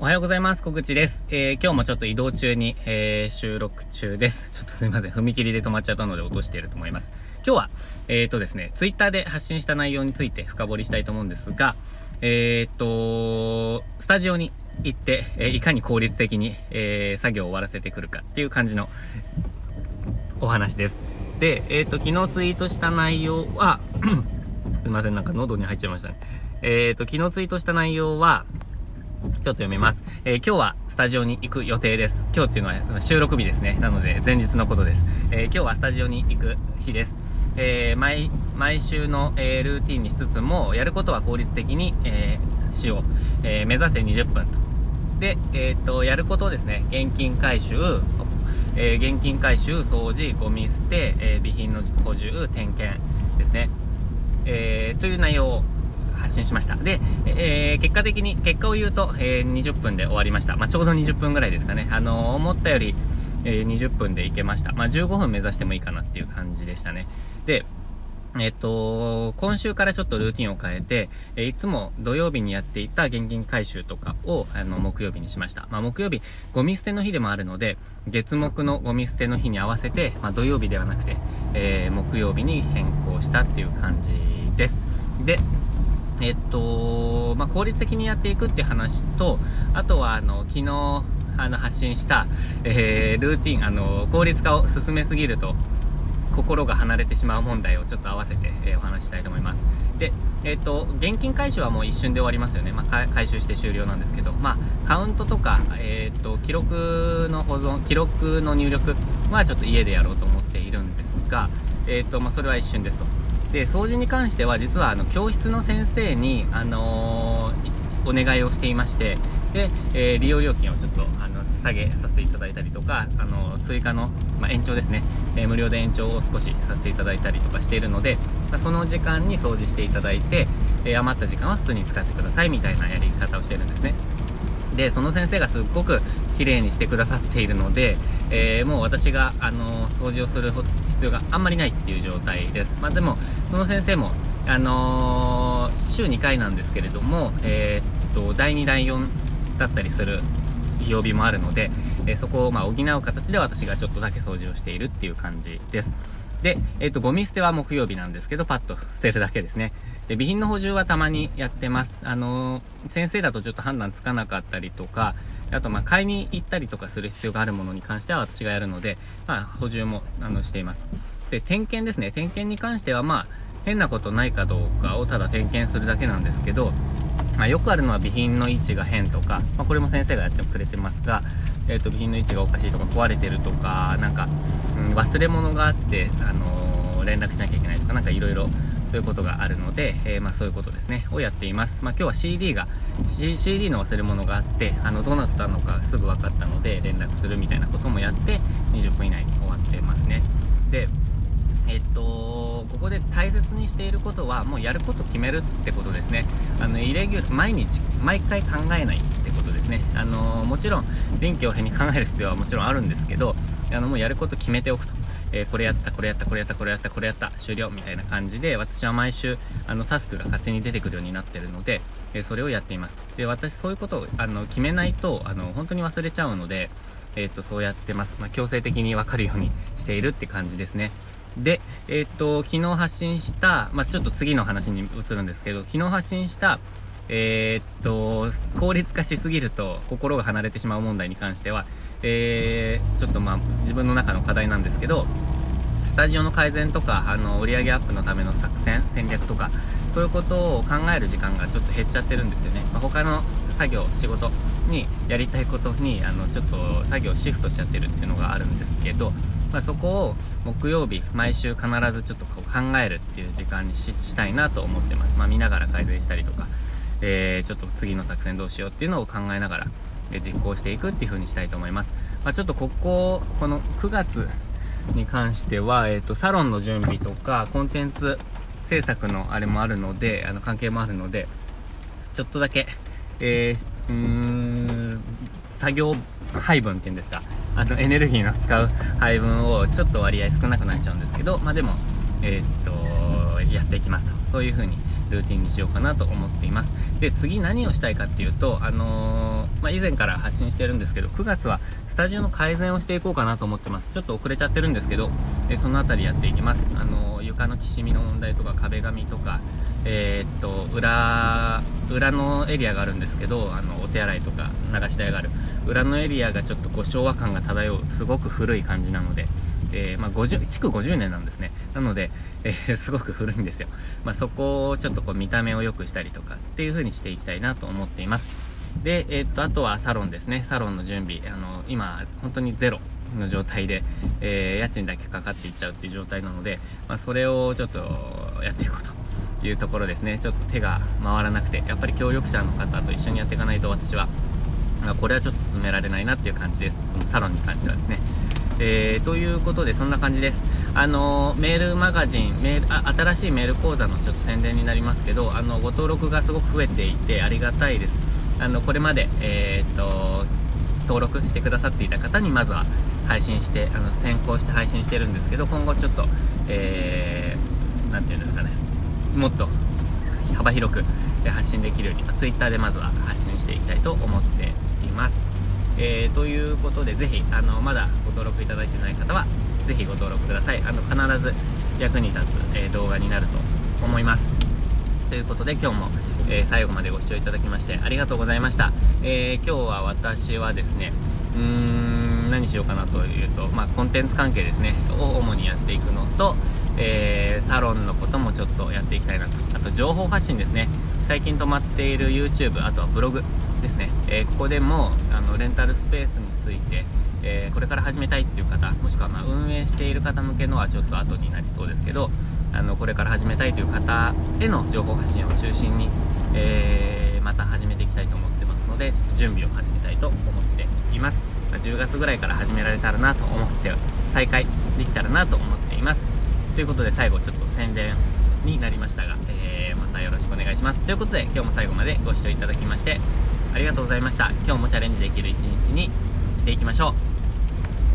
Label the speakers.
Speaker 1: おはようございます。小口です。えー、今日もちょっと移動中に、えー、収録中です。ちょっとすいません。踏切で止まっちゃったので落としていると思います。今日は、えーとですね、ツイッターで発信した内容について深掘りしたいと思うんですが、えーと、スタジオに行って、えー、いかに効率的に、えー、作業を終わらせてくるかっていう感じのお話です。で、えーと、昨日ツイートした内容は すいません、なんか喉に入っちゃいましたね。えーと、昨日ツイートした内容は、ちょっと読みます。えー、今日はスタジオに行く予定です。今日っていうのは収録日ですね。なので前日のことです。えー、今日はスタジオに行く日です。えー、毎、毎週の、えルーティンにしつつも、やることは効率的に、えしよう。え目指せ20分と。で、えっ、と、やることをですね、現金回収、え現金回収、掃除、ゴミ捨て、え備品の補充、点検ですね。えという内容信しました。で、えー、結果的に、結果を言うと、えー、20分で終わりました。まあ、ちょうど20分ぐらいですかね。あのー、思ったより、え、20分で行けました。まあ、15分目指してもいいかなっていう感じでしたね。で、えっと、今週からちょっとルーティンを変えて、えいつも土曜日にやっていた現金回収とかを、あの、木曜日にしました。まあ、木曜日、ゴミ捨ての日でもあるので、月木のゴミ捨ての日に合わせて、まあ、土曜日ではなくて、えー、木曜日に変更したっていう感じです。で、えっと、まあ、効率的にやっていくって話と、あとは、あの、昨日、あの、発信した、えー、ルーティン、あの、効率化を進めすぎると、心が離れてしまう問題をちょっと合わせて、えー、お話ししたいと思います。で、えっ、と、現金回収はもう一瞬で終わりますよね。まあ、回収して終了なんですけど、まあ、カウントとか、えっ、と、記録の保存、記録の入力はちょっと家でやろうと思っているんですが、えっ、と、まあ、それは一瞬ですと。で掃除に関しては実はあの教室の先生に、あの、お願いをしていましてで、えー、利用料金をちょっとあの下げさせていただいたりとか、あの追加の、まあ、延長ですね、えー、無料で延長を少しさせていただいたりとかしているので、まあ、その時間に掃除していただいて、え余った時間は普通に使ってくださいみたいなやり方をしてるんですね。でその先生がすっごく綺麗にしてくださっているので、えー、もう私が、あの掃除をする必要があんまりないっていう状態です。まあ、でも、その先生も、あのー、週2回なんですけれども、えー、っと、第2、第4だったりする曜日もあるので、えそこをま補う形で私がちょっとだけ掃除をしているっていう感じです。で、えっ、と、ゴミ捨ては木曜日なんですけど、パッと捨てるだけですね。で、備品の補充はたまにやってます。あのー、先生だとちょっと判断つかなかったりとか、あと、ま、買いに行ったりとかする必要があるものに関しては私がやるので、まあ、補充も、あの、しています。で、点検ですね。点検に関しては、まあ、変なことないかどうかをただ点検するだけなんですけど、まあ、よくあるのは備品の位置が変とか、まあ、これも先生がやってくれてますが、えっ、ー、と、備品の位置がおかしいとか壊れてるとか、なんか、うん、忘れ物があって、あのー、連絡しなきゃいけないとか、なんかいろいろそういうことがあるので、えー、まあそういうことですね、をやっています。まあ今日は CD が、C、CD の忘れ物があって、あの、どうなったのかすぐ分かったので、連絡するみたいなこともやって、20分以内に終わってますね。で、えっと、ここで大切にしていることは、もうやること決めるってことですね。あの、イレギュラー、毎日、毎回考えないってことですね。あの、もちろん、臨機応変に考える必要はもちろんあるんですけど、あの、もうやること決めておくと。えー、これやった、これやった、これやった、これやった、これやった、終了みたいな感じで、私は毎週、あの、タスクが勝手に出てくるようになってるので、えー、それをやっています。で、私、そういうことを、あの、決めないと、あの、本当に忘れちゃうので、えっ、と、そうやってます。まあ、強制的にわかるようにしているって感じですね。で、えっ、と、昨日発信した、まあ、ちょっと次の話に移るんですけど、昨日発信した、え、っと、効率化しすぎると心が離れてしまう問題に関しては、えー、ちょっとまあ自分の中の課題なんですけど、スタジオの改善とか、あの、売上アップのための作戦、戦略とか、そういうことを考える時間がちょっと減っちゃってるんですよね。まあ、他の作業、仕事にやりたいことに、あの、ちょっと作業シフトしちゃってるっていうのがあるんですけど、まあ、そこを木曜日、毎週必ずちょっとこう考えるっていう時間にしたいなと思ってます。まあ、見ながら改善したりとか、えー、ちょっと次の作戦どうしようっていうのを考えながら、実行していくっていう風にしたいと思います。まあ、ちょっとここ、この9月に関しては、えっ、ー、と、サロンの準備とか、コンテンツ制作のあれもあるので、あの、関係もあるので、ちょっとだけ、えー、うーん、作業配分っていうんですか、あの、エネルギーの使う配分をちょっと割合少なくなっちゃうんですけど、まあでも、えー、っと、やっていきますと。そういう風にルーティンにしようかなと思っています。で、次何をしたいかっていうと、あのー、まあ、以前から発信してるんですけど、9月はスタジオの改善をしていこうかなと思ってます。ちょっと遅れちゃってるんですけど、えそのあたりやっていきます。あのー、床のきしみの問題とか壁紙とか、えー、っと、裏、裏のエリアがあるんですけど、あの、お手洗いとか流し台がある。裏のエリアがちょっとこう昭和感が漂う、すごく古い感じなので、えー、まあ、50、築50年なんですね。なので、えー、すごく古いんですよ。まあ、そこをちょっとこう見た目を良くしたりとかっていう風にしていきたいなと思っています。で、えー、っと、あとはサロンですね。サロンの準備。あの、今、本当にゼロの状態で、えー、家賃だけかかっていっちゃうっていう状態なので、まあ、それをちょっとやっていこうというところですね。ちょっと手が回らなくて、やっぱり協力者の方と一緒にやっていかないと私は、まあ、これはちょっと進められないなっていう感じです。そのサロンに関してはですね。えー、ということで、そんな感じです。あのメールマガジンメールあ、新しいメール講座のちょっと宣伝になりますけど、あの、ご登録がすごく増えていてありがたいです。あの、これまで、えー、っと、登録してくださっていた方にまずは配信して、あの、先行して配信してるんですけど、今後ちょっと、えー、なんていうんですかね、もっと幅広く発信できるように、Twitter でまずは発信していきたいと思っています。えー、ということで、ぜひ、あの、まだご登録いただいてない方は、ぜひご登録ください。あの、必ず役に立つ、えー、動画になると思います。ということで、今日も、えー、最後までご視聴いただきましてありがとうございました。え今日は私はですね、うーん、何しようかなというと、まあ、コンテンツ関係ですね、を主にやっていくのと、えーサロンのこともちょっとやっていきたいなと。あと、情報発信ですね。最近止まっている YouTube、あとはブログ、ですね、えー、ここでもあのレンタルスペースについて、えー、これから始めたいっていう方もしくはま運営している方向けのはちょっと後になりそうですけどあのこれから始めたいという方への情報発信を中心に、え、また始めていきたいと思ってますのでちょっと準備を始めたいと思っています、10月ぐらいから始められたらなと思って再開できたらなと思っていますということで最後ちょっと宣伝になりましたが、えー、またよろしくお願いしますということで今日も最後までご視聴いただきましてありがとうございました。今日もチャレンジできる一日にしていきましょう。